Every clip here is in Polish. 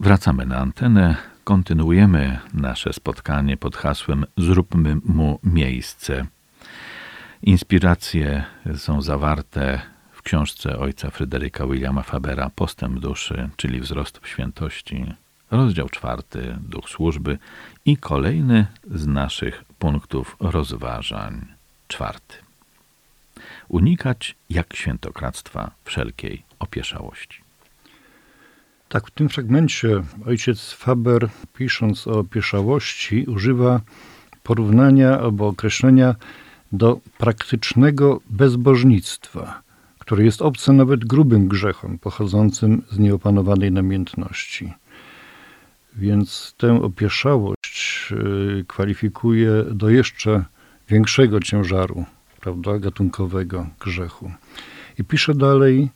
Wracamy na antenę, kontynuujemy nasze spotkanie pod hasłem Zróbmy mu miejsce. Inspiracje są zawarte w książce ojca Fryderyka Williama Fabera Postęp duszy, czyli wzrost w świętości, rozdział czwarty Duch służby i kolejny z naszych punktów rozważań, czwarty. Unikać jak świętokradztwa wszelkiej opieszałości. Tak, w tym fragmencie ojciec Faber, pisząc o opieszałości, używa porównania albo określenia do praktycznego bezbożnictwa, które jest obce nawet grubym grzechom pochodzącym z nieopanowanej namiętności. Więc tę opieszałość y, kwalifikuje do jeszcze większego ciężaru, prawda, gatunkowego grzechu. I pisze dalej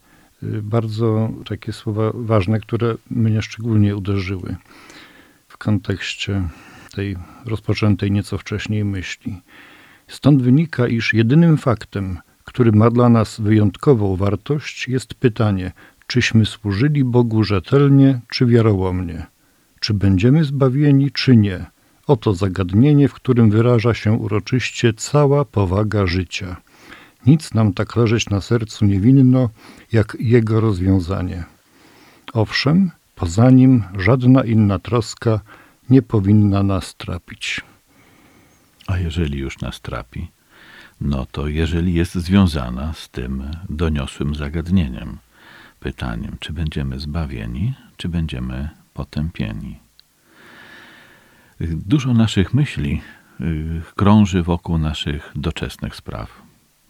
bardzo takie słowa ważne, które mnie szczególnie uderzyły w kontekście tej rozpoczętej nieco wcześniej myśli. Stąd wynika, iż jedynym faktem, który ma dla nas wyjątkową wartość, jest pytanie, czyśmy służyli Bogu rzetelnie czy wiarołomnie, czy będziemy zbawieni, czy nie. Oto zagadnienie, w którym wyraża się uroczyście cała powaga życia. Nic nam tak leżeć na sercu nie winno, jak jego rozwiązanie. Owszem, poza nim żadna inna troska nie powinna nas trapić. A jeżeli już nas trapi, no to jeżeli jest związana z tym doniosłym zagadnieniem, pytaniem, czy będziemy zbawieni, czy będziemy potępieni. Dużo naszych myśli y, krąży wokół naszych doczesnych spraw.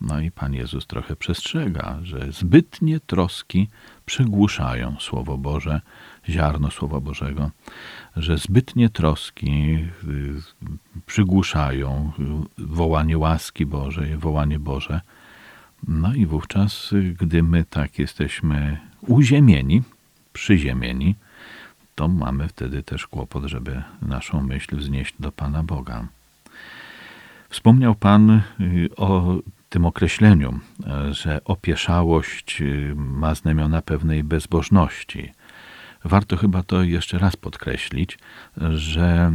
No i Pan Jezus trochę przestrzega, że zbytnie troski przygłuszają Słowo Boże, ziarno Słowa Bożego, że zbytnie troski y, przygłuszają wołanie łaski Bożej, wołanie Boże. No i wówczas, gdy my tak jesteśmy uziemieni, przyziemieni, to mamy wtedy też kłopot, żeby naszą myśl wznieść do Pana Boga. Wspomniał Pan y, o tym określeniu, że opieszałość y, ma znamiona pewnej bezbożności. Warto chyba to jeszcze raz podkreślić, że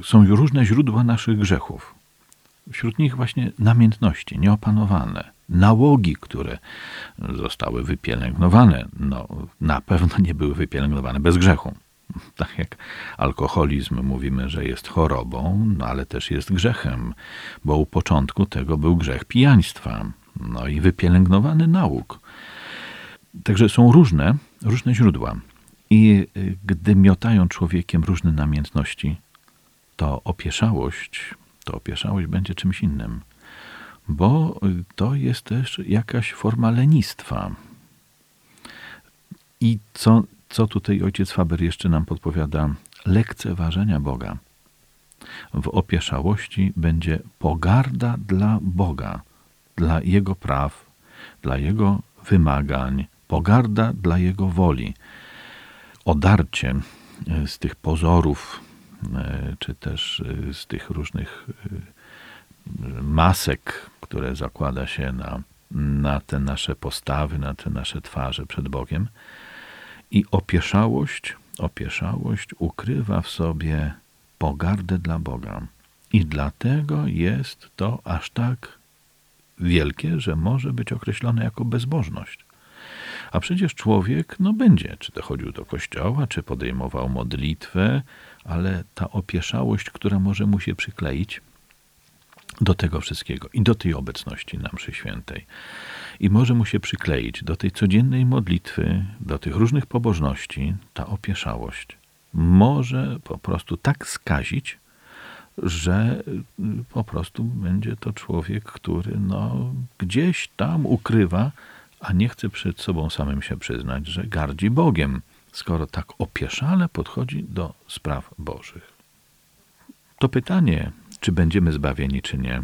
y, są różne źródła naszych grzechów. Wśród nich właśnie namiętności, nieopanowane, nałogi, które zostały wypielęgnowane, no, na pewno nie były wypielęgnowane bez grzechu. Tak jak alkoholizm mówimy, że jest chorobą, no ale też jest grzechem, bo u początku tego był grzech pijaństwa, no i wypielęgnowany nauk. Także są różne, różne źródła. I y, gdy miotają człowiekiem różne namiętności, to opieszałość, to opieszałość będzie czymś innym bo to jest też jakaś forma lenistwa. I co, co tutaj ojciec Faber jeszcze nam podpowiada? Lekceważenia Boga. W opieszałości będzie pogarda dla Boga, dla Jego praw, dla Jego wymagań, pogarda dla Jego woli. Odarcie z tych pozorów, e, czy też e, z tych różnych e, masek, które zakłada się na, na te nasze postawy, na te nasze twarze przed Bogiem. I opieszałość, opieszałość ukrywa w sobie pogardę dla Boga. I dlatego jest to aż tak wielkie, że może być określone jako bezbożność. A przecież człowiek, no będzie, czy to chodził do kościoła, czy podejmował modlitwę, ale ta opieszałość, która może mu się przykleić, do tego wszystkiego i do tej obecności na mszy świętej. I może mu się przykleić do tej codziennej modlitwy, do tych różnych pobożności, ta opieszałość. Może po prostu tak skazić, że y, po prostu będzie to człowiek, który no, gdzieś tam ukrywa, a nie chce przed sobą samym się przyznać, że gardzi Bogiem, skoro tak opieszale podchodzi do spraw Bożych. To pytanie, czy będziemy zbawieni, czy nie?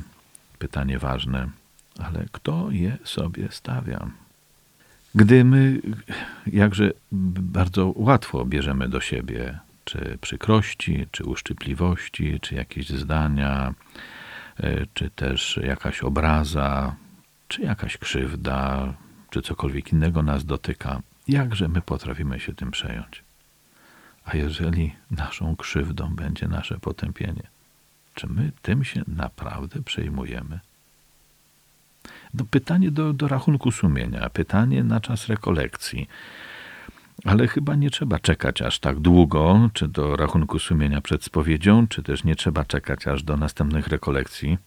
Pytanie ważne, ale kto je sobie stawia? Gdy my jakże bardzo łatwo bierzemy do siebie czy przykrości, czy uszczypliwości, czy jakieś zdania, e, czy też jakaś obraza, czy jakaś krzywda, czy cokolwiek innego nas dotyka, jakże my potrafimy się tym przejąć. A jeżeli naszą krzywdą będzie nasze potępienie, czy my tym się naprawdę przejmujemy? No, pytanie do, do rachunku sumienia, pytanie na czas rekolekcji. Ale chyba nie trzeba czekać aż tak długo, czy do rachunku sumienia przed spowiedzią, czy też nie trzeba czekać aż do następnych rekolekcji.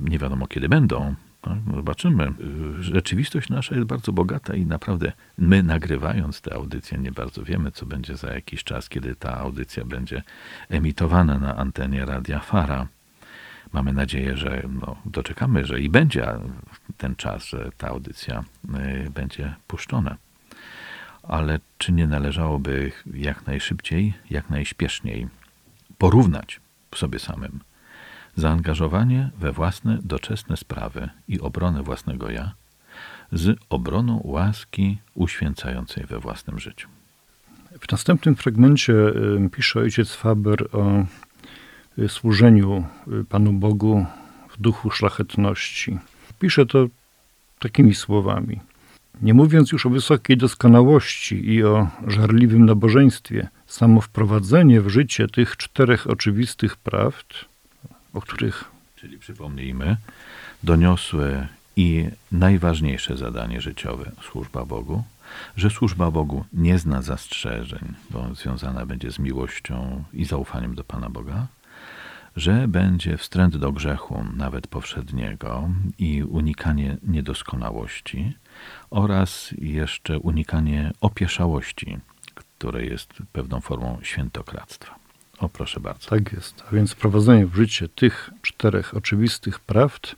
Nie wiadomo kiedy będą. Tak? Zobaczymy. Rzeczywistość nasza jest bardzo bogata i naprawdę my nagrywając tę audycję nie bardzo wiemy, co będzie za jakiś czas, kiedy ta audycja będzie emitowana na antenie Radia Fara. Mamy nadzieję, że no, doczekamy, że i będzie ten czas, że ta audycja y, będzie puszczona. Ale czy nie należałoby jak najszybciej, jak najśpieszniej porównać sobie samym zaangażowanie we własne doczesne sprawy i obronę własnego ja z obroną łaski uświęcającej we własnym życiu. W następnym fragmencie pisze ojciec Faber o y, służeniu y, Panu Bogu w duchu szlachetności. Pisze to takimi słowami. Nie mówiąc już o wysokiej doskonałości i o żarliwym nabożeństwie, samo wprowadzenie w życie tych czterech oczywistych prawd o których. Czyli przypomnijmy, doniosłe i najważniejsze zadanie życiowe służba Bogu, że służba Bogu nie zna zastrzeżeń, bo związana będzie z miłością i zaufaniem do Pana Boga, że będzie wstręt do grzechu, nawet powszedniego, i unikanie niedoskonałości, oraz jeszcze unikanie opieszałości, które jest pewną formą świętokradztwa. O, proszę bardzo. Tak jest. A więc wprowadzenie w życie tych czterech oczywistych prawd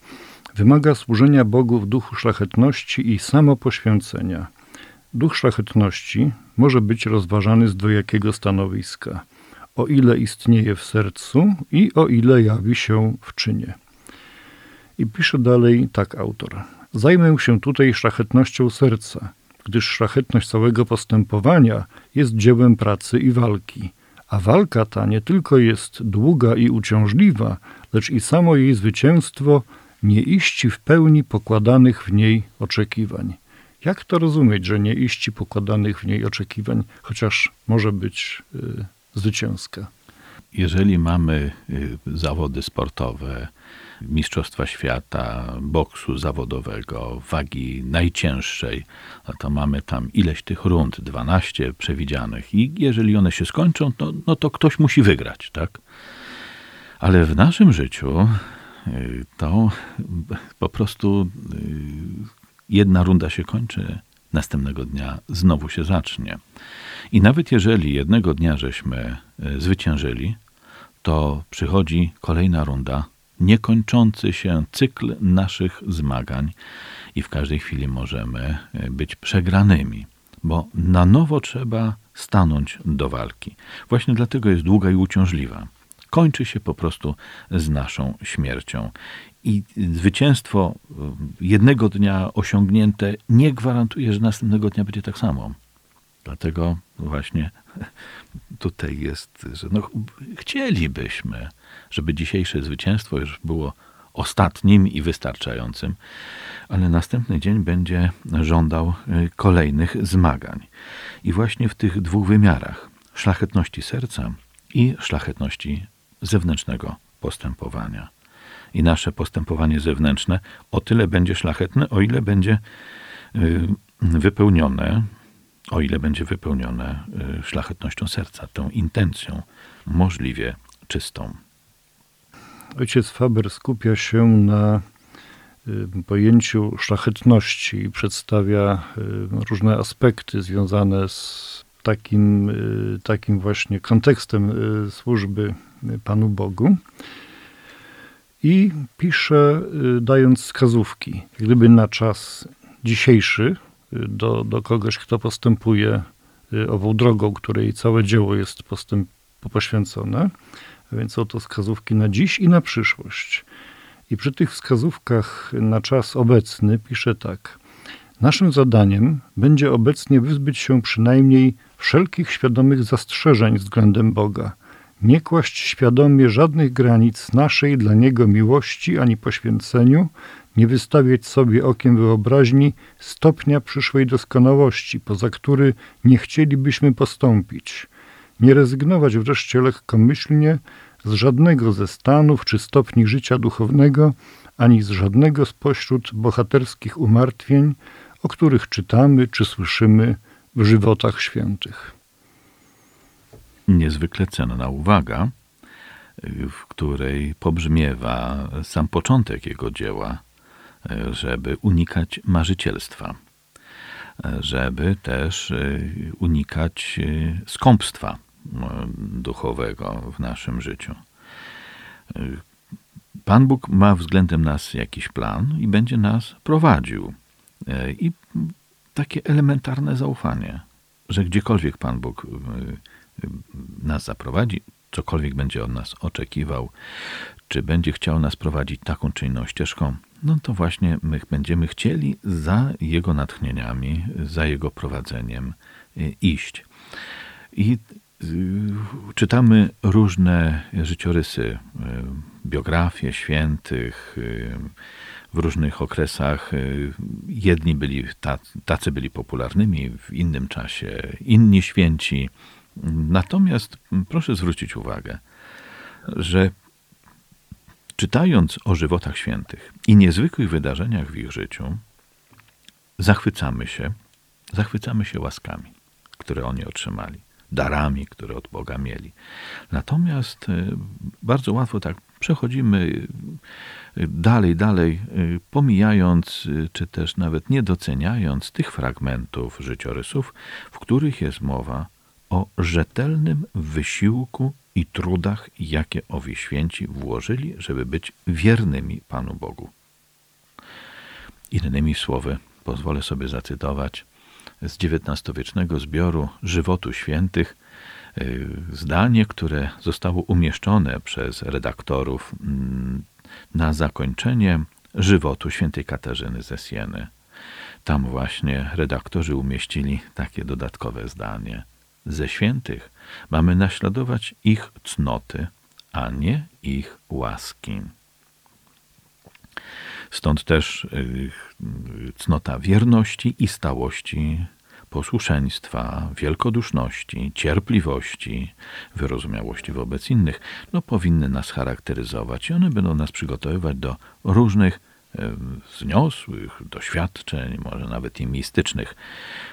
wymaga służenia Bogu w duchu szlachetności i samopoświęcenia. Duch szlachetności może być rozważany z dwojakiego stanowiska. O ile istnieje w sercu i o ile jawi się w czynie. I pisze dalej tak autor. Zajmę się tutaj szlachetnością serca, gdyż szlachetność całego postępowania jest dziełem pracy i walki – a walka ta nie tylko jest długa i uciążliwa, lecz i samo jej zwycięstwo nie iści w pełni pokładanych w niej oczekiwań. Jak to rozumieć, że nie iści pokładanych w niej oczekiwań, chociaż może być y, zwycięska? Jeżeli mamy y, zawody sportowe, Mistrzostwa Świata, boksu zawodowego, wagi najcięższej, to mamy tam ileś tych rund, 12 przewidzianych i jeżeli one się skończą, no, no to ktoś musi wygrać, tak? Ale w naszym życiu y, to po prostu y, jedna runda się kończy, następnego dnia znowu się zacznie. I nawet jeżeli jednego dnia żeśmy y, zwyciężyli, to przychodzi kolejna runda, niekończący się cykl naszych zmagań i w każdej chwili możemy e, być przegranymi, bo na nowo trzeba stanąć do walki. Właśnie dlatego jest długa i uciążliwa. Kończy się po prostu z naszą śmiercią. I zwycięstwo e, jednego dnia osiągnięte nie gwarantuje, że następnego dnia będzie tak samo. Dlatego właśnie tutaj jest, że no, chcielibyśmy, żeby dzisiejsze zwycięstwo już było ostatnim i wystarczającym, ale następny dzień będzie żądał y, kolejnych zmagań. I właśnie w tych dwóch wymiarach szlachetności serca i szlachetności zewnętrznego postępowania. I nasze postępowanie zewnętrzne o tyle będzie szlachetne, o ile będzie y, wypełnione, o ile będzie wypełnione y, szlachetnością serca, tą intencją możliwie czystą. Ojciec Faber skupia się na y, pojęciu szlachetności i przedstawia y, różne aspekty związane z takim, takim właśnie kontekstem służby Panu Bogu. I pisze, dając wskazówki, gdyby na czas dzisiejszy, do, do kogoś, kto postępuje ową drogą, której całe dzieło jest postęp, poświęcone, a więc są to wskazówki na dziś i na przyszłość. I przy tych wskazówkach na czas obecny pisze tak. Naszym zadaniem będzie obecnie wyzbyć się przynajmniej wszelkich świadomych zastrzeżeń względem Boga, nie kłaść świadomie żadnych granic naszej dla Niego miłości ani poświęceniu, nie wystawiać sobie okiem wyobraźni stopnia przyszłej doskonałości, poza który nie chcielibyśmy postąpić – nie rezygnować wreszcie lekkomyślnie z żadnego ze stanów czy stopni życia duchownego, ani z żadnego spośród bohaterskich umartwień, o których czytamy czy słyszymy w żywotach świętych. Niezwykle cenna uwaga, w której pobrzmiewa sam początek jego dzieła, żeby unikać marzycielstwa, żeby też unikać skąpstwa duchowego w naszym życiu. Pan Bóg ma względem nas jakiś plan i będzie nas prowadził. I takie elementarne zaufanie, że gdziekolwiek Pan Bóg nas zaprowadzi, cokolwiek będzie od nas oczekiwał, czy będzie chciał nas prowadzić taką czy inną ścieżką, no to właśnie my będziemy chcieli za Jego natchnieniami, za Jego prowadzeniem iść. I czytamy różne życiorysy, biografie świętych w różnych okresach. Jedni byli, tacy byli popularnymi, w innym czasie inni święci. Natomiast proszę zwrócić uwagę, że czytając o żywotach świętych i niezwykłych wydarzeniach w ich życiu, zachwycamy się, zachwycamy się łaskami, które oni otrzymali darami, które od Boga mieli. Natomiast bardzo łatwo tak przechodzimy dalej, dalej, pomijając, czy też nawet nie doceniając tych fragmentów życiorysów, w których jest mowa o rzetelnym wysiłku i trudach, jakie owi święci włożyli, żeby być wiernymi Panu Bogu. Innymi słowy, pozwolę sobie zacytować z XIX-wiecznego zbioru Żywotu Świętych zdanie, które zostało umieszczone przez redaktorów na zakończenie żywotu świętej Katarzyny ze Sieny. Tam właśnie redaktorzy umieścili takie dodatkowe zdanie. Ze świętych mamy naśladować ich cnoty, a nie ich łaski. Stąd też cnota wierności i stałości, posłuszeństwa, wielkoduszności, cierpliwości, wyrozumiałości wobec innych, no, powinny nas charakteryzować i one będą nas przygotowywać do różnych wzniosłych doświadczeń, może nawet i mistycznych,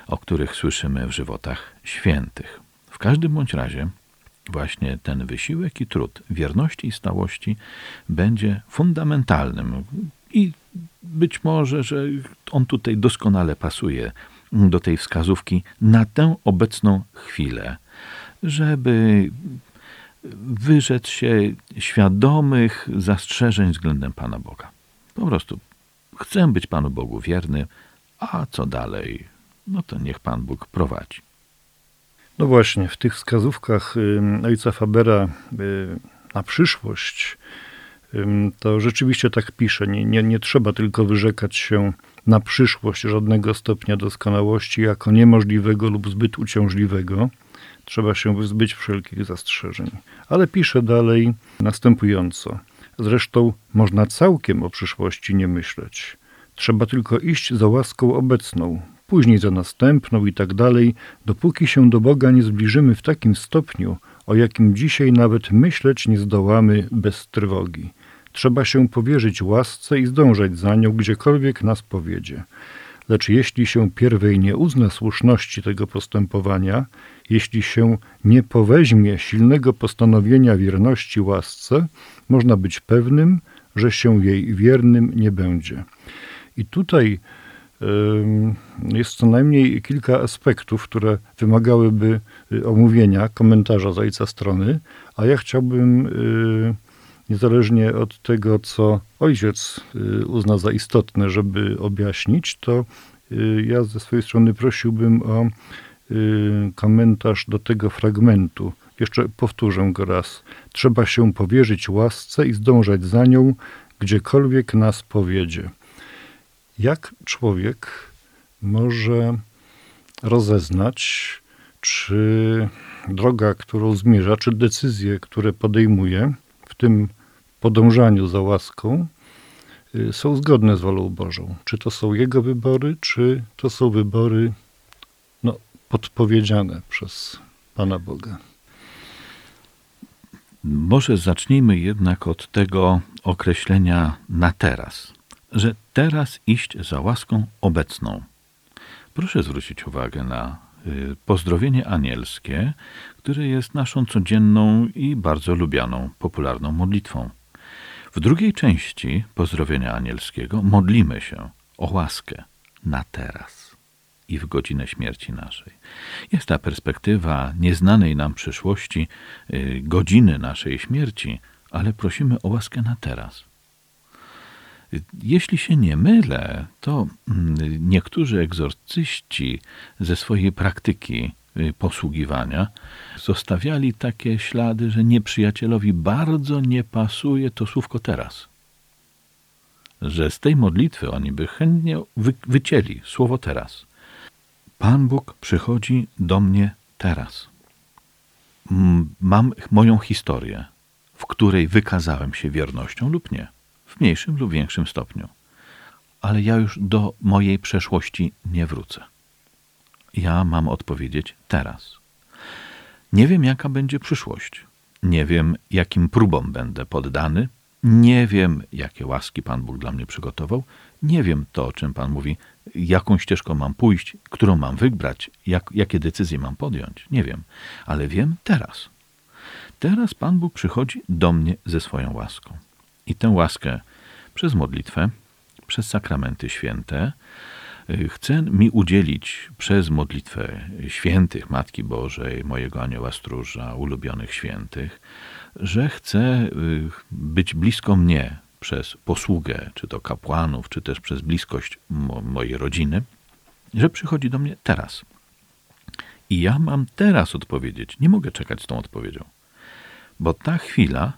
o których słyszymy w żywotach świętych. W każdym bądź razie właśnie ten wysiłek i trud wierności i stałości będzie fundamentalnym i być może, że on tutaj doskonale pasuje do tej wskazówki na tę obecną chwilę, żeby wyrzec się świadomych zastrzeżeń względem Pana Boga. Po prostu chcę być Panu Bogu wierny, a co dalej, no to niech Pan Bóg prowadzi. No właśnie, w tych wskazówkach ojca Fabera na przyszłość to rzeczywiście tak pisze. Nie, nie, nie trzeba tylko wyrzekać się na przyszłość żadnego stopnia doskonałości jako niemożliwego lub zbyt uciążliwego. Trzeba się wyzbyć wszelkich zastrzeżeń. Ale pisze dalej następująco. Zresztą można całkiem o przyszłości nie myśleć. Trzeba tylko iść za łaską obecną, później za następną i tak dalej, dopóki się do Boga nie zbliżymy w takim stopniu, o jakim dzisiaj nawet myśleć nie zdołamy bez trwogi. Trzeba się powierzyć łasce i zdążać za nią, gdziekolwiek nas powiedzie. Lecz jeśli się pierwej nie uzna słuszności tego postępowania, jeśli się nie poweźmie silnego postanowienia wierności łasce, można być pewnym, że się jej wiernym nie będzie. I tutaj jest co najmniej kilka aspektów, które wymagałyby y, omówienia, komentarza z ojca strony, a ja chciałbym y, niezależnie od tego, co ojciec y, uzna za istotne, żeby objaśnić, to ja ze swojej strony prosiłbym o komentarz do tego fragmentu. Jeszcze powtórzę go raz. Trzeba się powierzyć łasce i zdążać za nią, gdziekolwiek nas powiedzie. Jak człowiek może rozeznać, czy droga, którą zmierza, czy decyzje, które podejmuje w tym podążaniu za łaską, y, są zgodne z wolą Bożą? Czy to są jego wybory, czy to są wybory podpowiedziane przez Pana Boga? Może zacznijmy jednak od tego określenia na teraz, że teraz iść za łaską obecną. Proszę zwrócić uwagę na y, pozdrowienie anielskie, które jest naszą codzienną i bardzo lubianą, popularną modlitwą. W drugiej części pozdrowienia anielskiego modlimy się o łaskę na teraz i w godzinę śmierci naszej. Jest ta perspektywa nieznanej nam przyszłości, y, godziny naszej śmierci, ale prosimy o łaskę na teraz. Jeśli się nie mylę, to mm, niektórzy egzorcyści ze swojej praktyki y, posługiwania zostawiali takie ślady, że nieprzyjacielowi bardzo nie pasuje to słówko teraz. Że z tej modlitwy oni by chętnie wy wycięli słowo teraz. Pan Bóg przychodzi do mnie teraz. Mam moją historię, w której wykazałem się wiernością lub nie w mniejszym lub większym stopniu. Ale ja już do mojej przeszłości nie wrócę. Ja mam odpowiedzieć teraz. Nie wiem, jaka będzie przyszłość. Nie wiem, jakim próbom będę poddany. Nie wiem, jakie łaski Pan Bóg dla mnie przygotował. Nie wiem to, o czym Pan mówi, jaką ścieżką mam pójść, którą mam wybrać, jak, jakie decyzje mam podjąć. Nie wiem, ale wiem teraz. Teraz Pan Bóg przychodzi do mnie ze swoją łaską. I tę łaskę przez modlitwę, przez sakramenty święte y, chce mi udzielić przez modlitwę świętych Matki Bożej, mojego anioła stróża, ulubionych świętych, że chce y, być blisko mnie przez posługę, czy to kapłanów, czy też przez bliskość mo mojej rodziny, że przychodzi do mnie teraz. I ja mam teraz odpowiedzieć. Nie mogę czekać z tą odpowiedzią. Bo ta chwila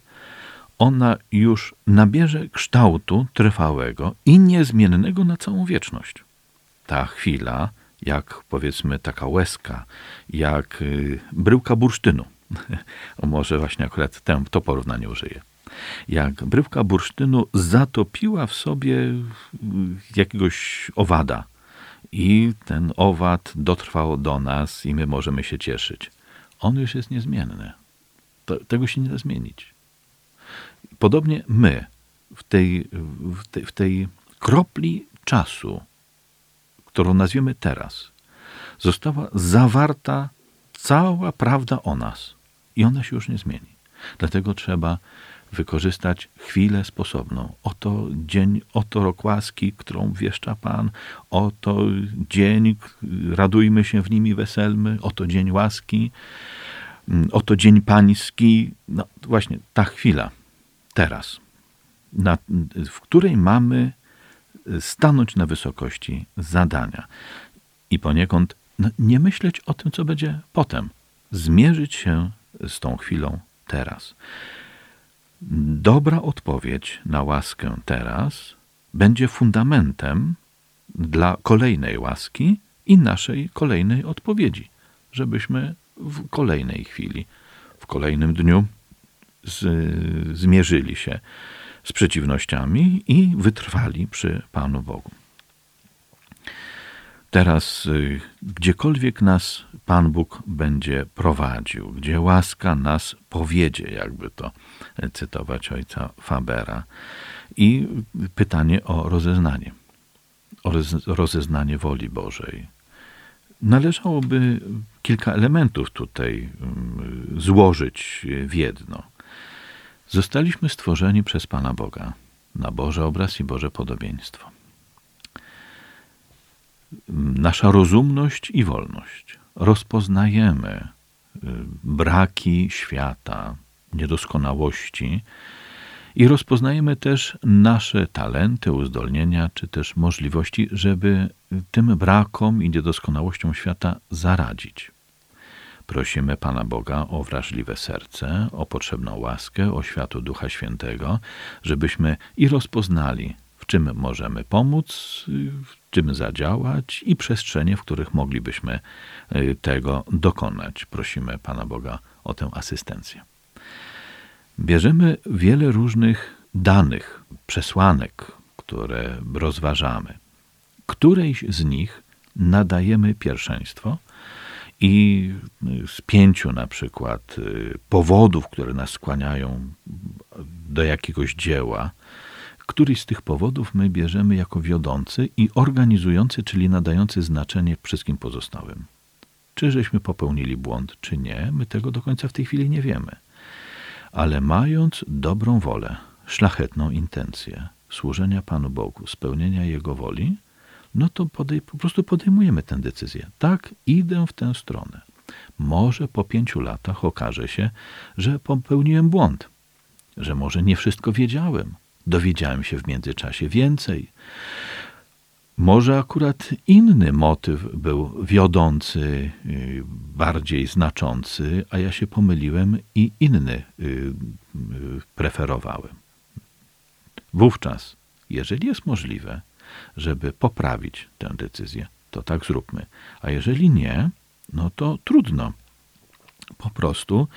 ona już nabierze kształtu trwałego i niezmiennego na całą wieczność. Ta chwila, jak powiedzmy taka łezka, jak y, bryłka bursztynu, może właśnie akurat tę, to porównanie użyję, jak bryłka bursztynu zatopiła w sobie jakiegoś owada i ten owad dotrwał do nas i my możemy się cieszyć. On już jest niezmienny. To, tego się nie da zmienić. Podobnie my w tej, w tej, w tej kropli czasu, którą nazwiemy teraz, została zawarta cała prawda o nas i ona się już nie zmieni. Dlatego trzeba wykorzystać chwilę sposobną. Oto dzień, oto rok łaski, którą wieszcza Pan, oto dzień, radujmy się w nimi, weselmy, oto dzień łaski, oto dzień pański. No właśnie, ta chwila teraz, na, w której mamy stanąć na wysokości zadania i poniekąd no, nie myśleć o tym, co będzie potem, zmierzyć się z tą chwilą teraz. Dobra odpowiedź na łaskę teraz będzie fundamentem dla kolejnej łaski i naszej kolejnej odpowiedzi, żebyśmy w kolejnej chwili, w kolejnym dniu z, zmierzyli się z przeciwnościami i wytrwali przy Panu Bogu. Teraz, y, gdziekolwiek nas Pan Bóg będzie prowadził, gdzie łaska nas powiedzie, jakby to cytować ojca Fabera, i pytanie o rozeznanie, o rozeznanie woli Bożej. Należałoby kilka elementów tutaj mm, złożyć w jedno. Zostaliśmy stworzeni przez Pana Boga na Boże obraz i Boże podobieństwo. Nasza rozumność i wolność. Rozpoznajemy y, braki świata, niedoskonałości i rozpoznajemy też nasze talenty, uzdolnienia, czy też możliwości, żeby tym brakom i niedoskonałościom świata zaradzić. Prosimy Pana Boga o wrażliwe serce, o potrzebną łaskę, o światło Ducha Świętego, żebyśmy i rozpoznali, w czym możemy pomóc, czym zadziałać i przestrzenie, w których moglibyśmy y, tego dokonać. Prosimy Pana Boga o tę asystencję. Bierzemy wiele różnych danych, przesłanek, które rozważamy. Którejś z nich nadajemy pierwszeństwo i z pięciu na przykład y, powodów, które nas skłaniają do jakiegoś dzieła, któryś z tych powodów my bierzemy jako wiodący i organizujący, czyli nadający znaczenie wszystkim pozostałym. Czy żeśmy popełnili błąd, czy nie, my tego do końca w tej chwili nie wiemy. Ale mając dobrą wolę, szlachetną intencję służenia Panu Bogu, spełnienia Jego woli, no to podej, po prostu podejmujemy tę decyzję. Tak, idę w tę stronę. Może po pięciu latach okaże się, że popełniłem błąd, że może nie wszystko wiedziałem, dowiedziałem się w międzyczasie więcej. Może akurat inny motyw był wiodący, y, bardziej znaczący, a ja się pomyliłem i inny y, y, preferowałem. Wówczas, jeżeli jest możliwe, żeby poprawić tę decyzję, to tak zróbmy. A jeżeli nie, no to trudno. Po prostu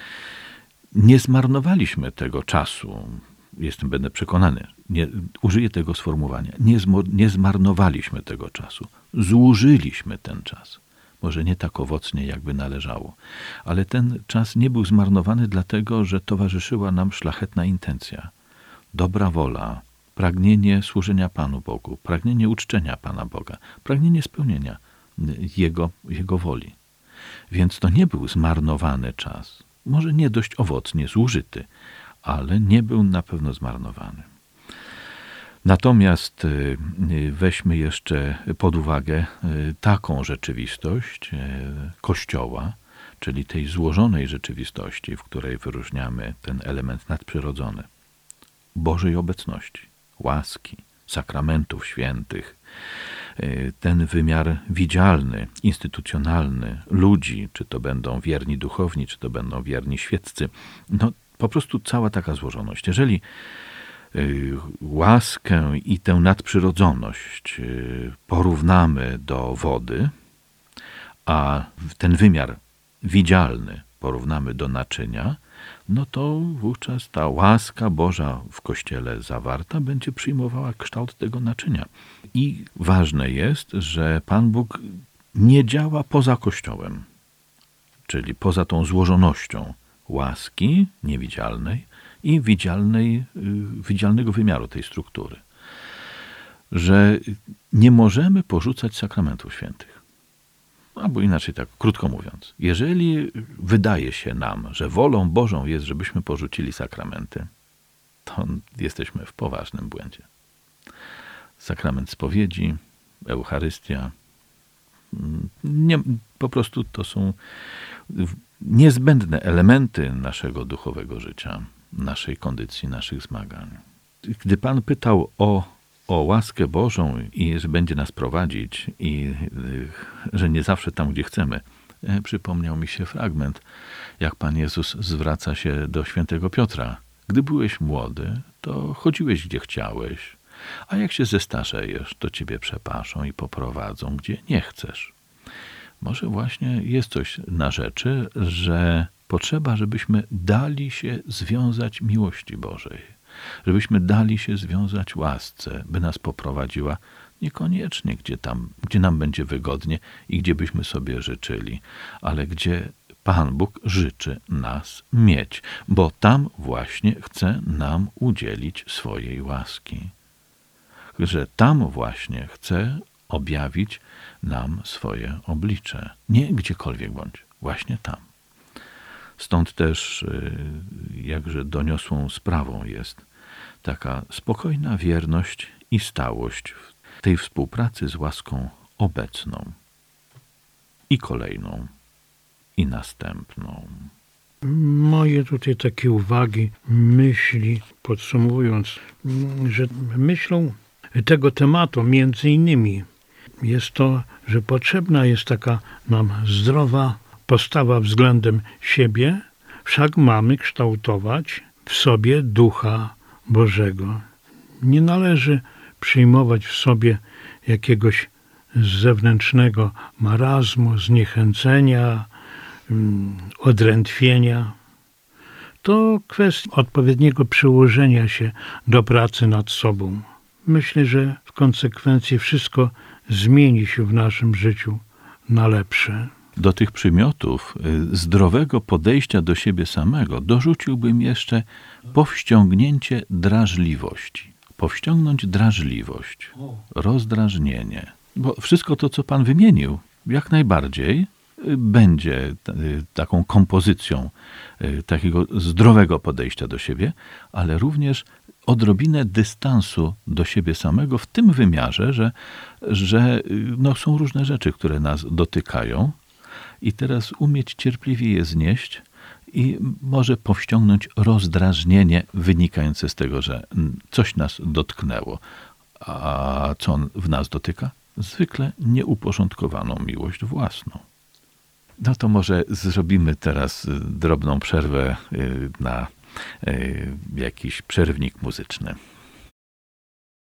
nie zmarnowaliśmy tego czasu. Jestem, będę przekonany, nie, użyję tego sformułowania. Nie, nie zmarnowaliśmy tego czasu. Zużyliśmy ten czas. Może nie tak owocnie, jakby należało, ale ten czas nie był zmarnowany, dlatego że towarzyszyła nam szlachetna intencja, dobra wola, pragnienie służenia Panu Bogu, pragnienie uczczenia Pana Boga, pragnienie spełnienia Jego, Jego woli. Więc to nie był zmarnowany czas. Może nie dość owocnie zużyty, ale nie był na pewno zmarnowany. Natomiast y, y, weźmy jeszcze pod uwagę y, taką rzeczywistość Kościoła, czyli tej złożonej rzeczywistości, w której wyróżniamy ten element nadprzyrodzony Bożej obecności łaski, sakramentów świętych, y, ten wymiar widzialny, instytucjonalny ludzi, czy to będą wierni duchowni, czy to będą wierni świeccy, no po prostu cała taka złożoność. Jeżeli y, łaskę i tę nadprzyrodzoność y, porównamy do wody, a ten wymiar widzialny porównamy do naczynia, no to wówczas ta łaska Boża w Kościele zawarta będzie przyjmowała kształt tego naczynia. I ważne jest, że Pan Bóg nie działa poza Kościołem, czyli poza tą złożonością łaski niewidzialnej i widzialnej, y, widzialnego wymiaru tej struktury. Że nie możemy porzucać sakramentów świętych. Albo inaczej tak, krótko mówiąc, jeżeli wydaje się nam, że wolą Bożą jest, żebyśmy porzucili sakramenty, to jesteśmy w poważnym błędzie. Sakrament spowiedzi, Eucharystia, mm, nie, po prostu to są niezbędne elementy naszego duchowego życia, naszej kondycji, naszych zmagań. Gdy Pan pytał o o łaskę Bożą i że będzie nas prowadzić i y, że nie zawsze tam, gdzie chcemy. E, przypomniał mi się fragment, jak Pan Jezus zwraca się do świętego Piotra. Gdy byłeś młody, to chodziłeś gdzie chciałeś, a jak się zestarzejesz, to ciebie przepaszą i poprowadzą, gdzie nie chcesz. Może właśnie jest coś na rzeczy, że potrzeba, żebyśmy dali się związać miłości Bożej żebyśmy dali się związać łasce, by nas poprowadziła niekoniecznie gdzie tam, gdzie nam będzie wygodnie i gdzie byśmy sobie życzyli, ale gdzie Pan Bóg życzy nas mieć, bo tam właśnie chce nam udzielić swojej łaski. Że tam właśnie chce objawić nam swoje oblicze. Nie gdziekolwiek bądź, właśnie tam. Stąd też y, jakże doniosłą sprawą jest taka spokojna wierność i stałość w tej współpracy z łaską obecną i kolejną i następną. Moje tutaj takie uwagi, myśli, podsumowując, że myślą tego tematu między innymi jest to, że potrzebna jest taka nam zdrowa postawa względem siebie, wszak mamy kształtować w sobie ducha Bożego. Nie należy przyjmować w sobie jakiegoś zewnętrznego marazmu, zniechęcenia, mm, odrętwienia. To kwestia odpowiedniego przyłożenia się do pracy nad sobą. Myślę, że w konsekwencji wszystko zmieni się w naszym życiu na lepsze. do tych przymiotów y, zdrowego podejścia do siebie samego dorzuciłbym jeszcze powściągnięcie drażliwości. Powściągnąć drażliwość, rozdrażnienie. Bo wszystko to, co Pan wymienił, jak najbardziej y, będzie y, taką kompozycją takiego zdrowego podejścia do siebie, ale również odrobinę dystansu do siebie samego w tym wymiarze, że, że no, są różne rzeczy, które nas dotykają i teraz umieć cierpliwie je znieść i może powściągnąć rozdrażnienie wynikające z tego, że coś nas dotknęło. A co w nas dotyka? Zwykle nieuporządkowaną miłość własną. No to może zrobimy teraz drobną przerwę y, na jakiś przerwnik muzyczny.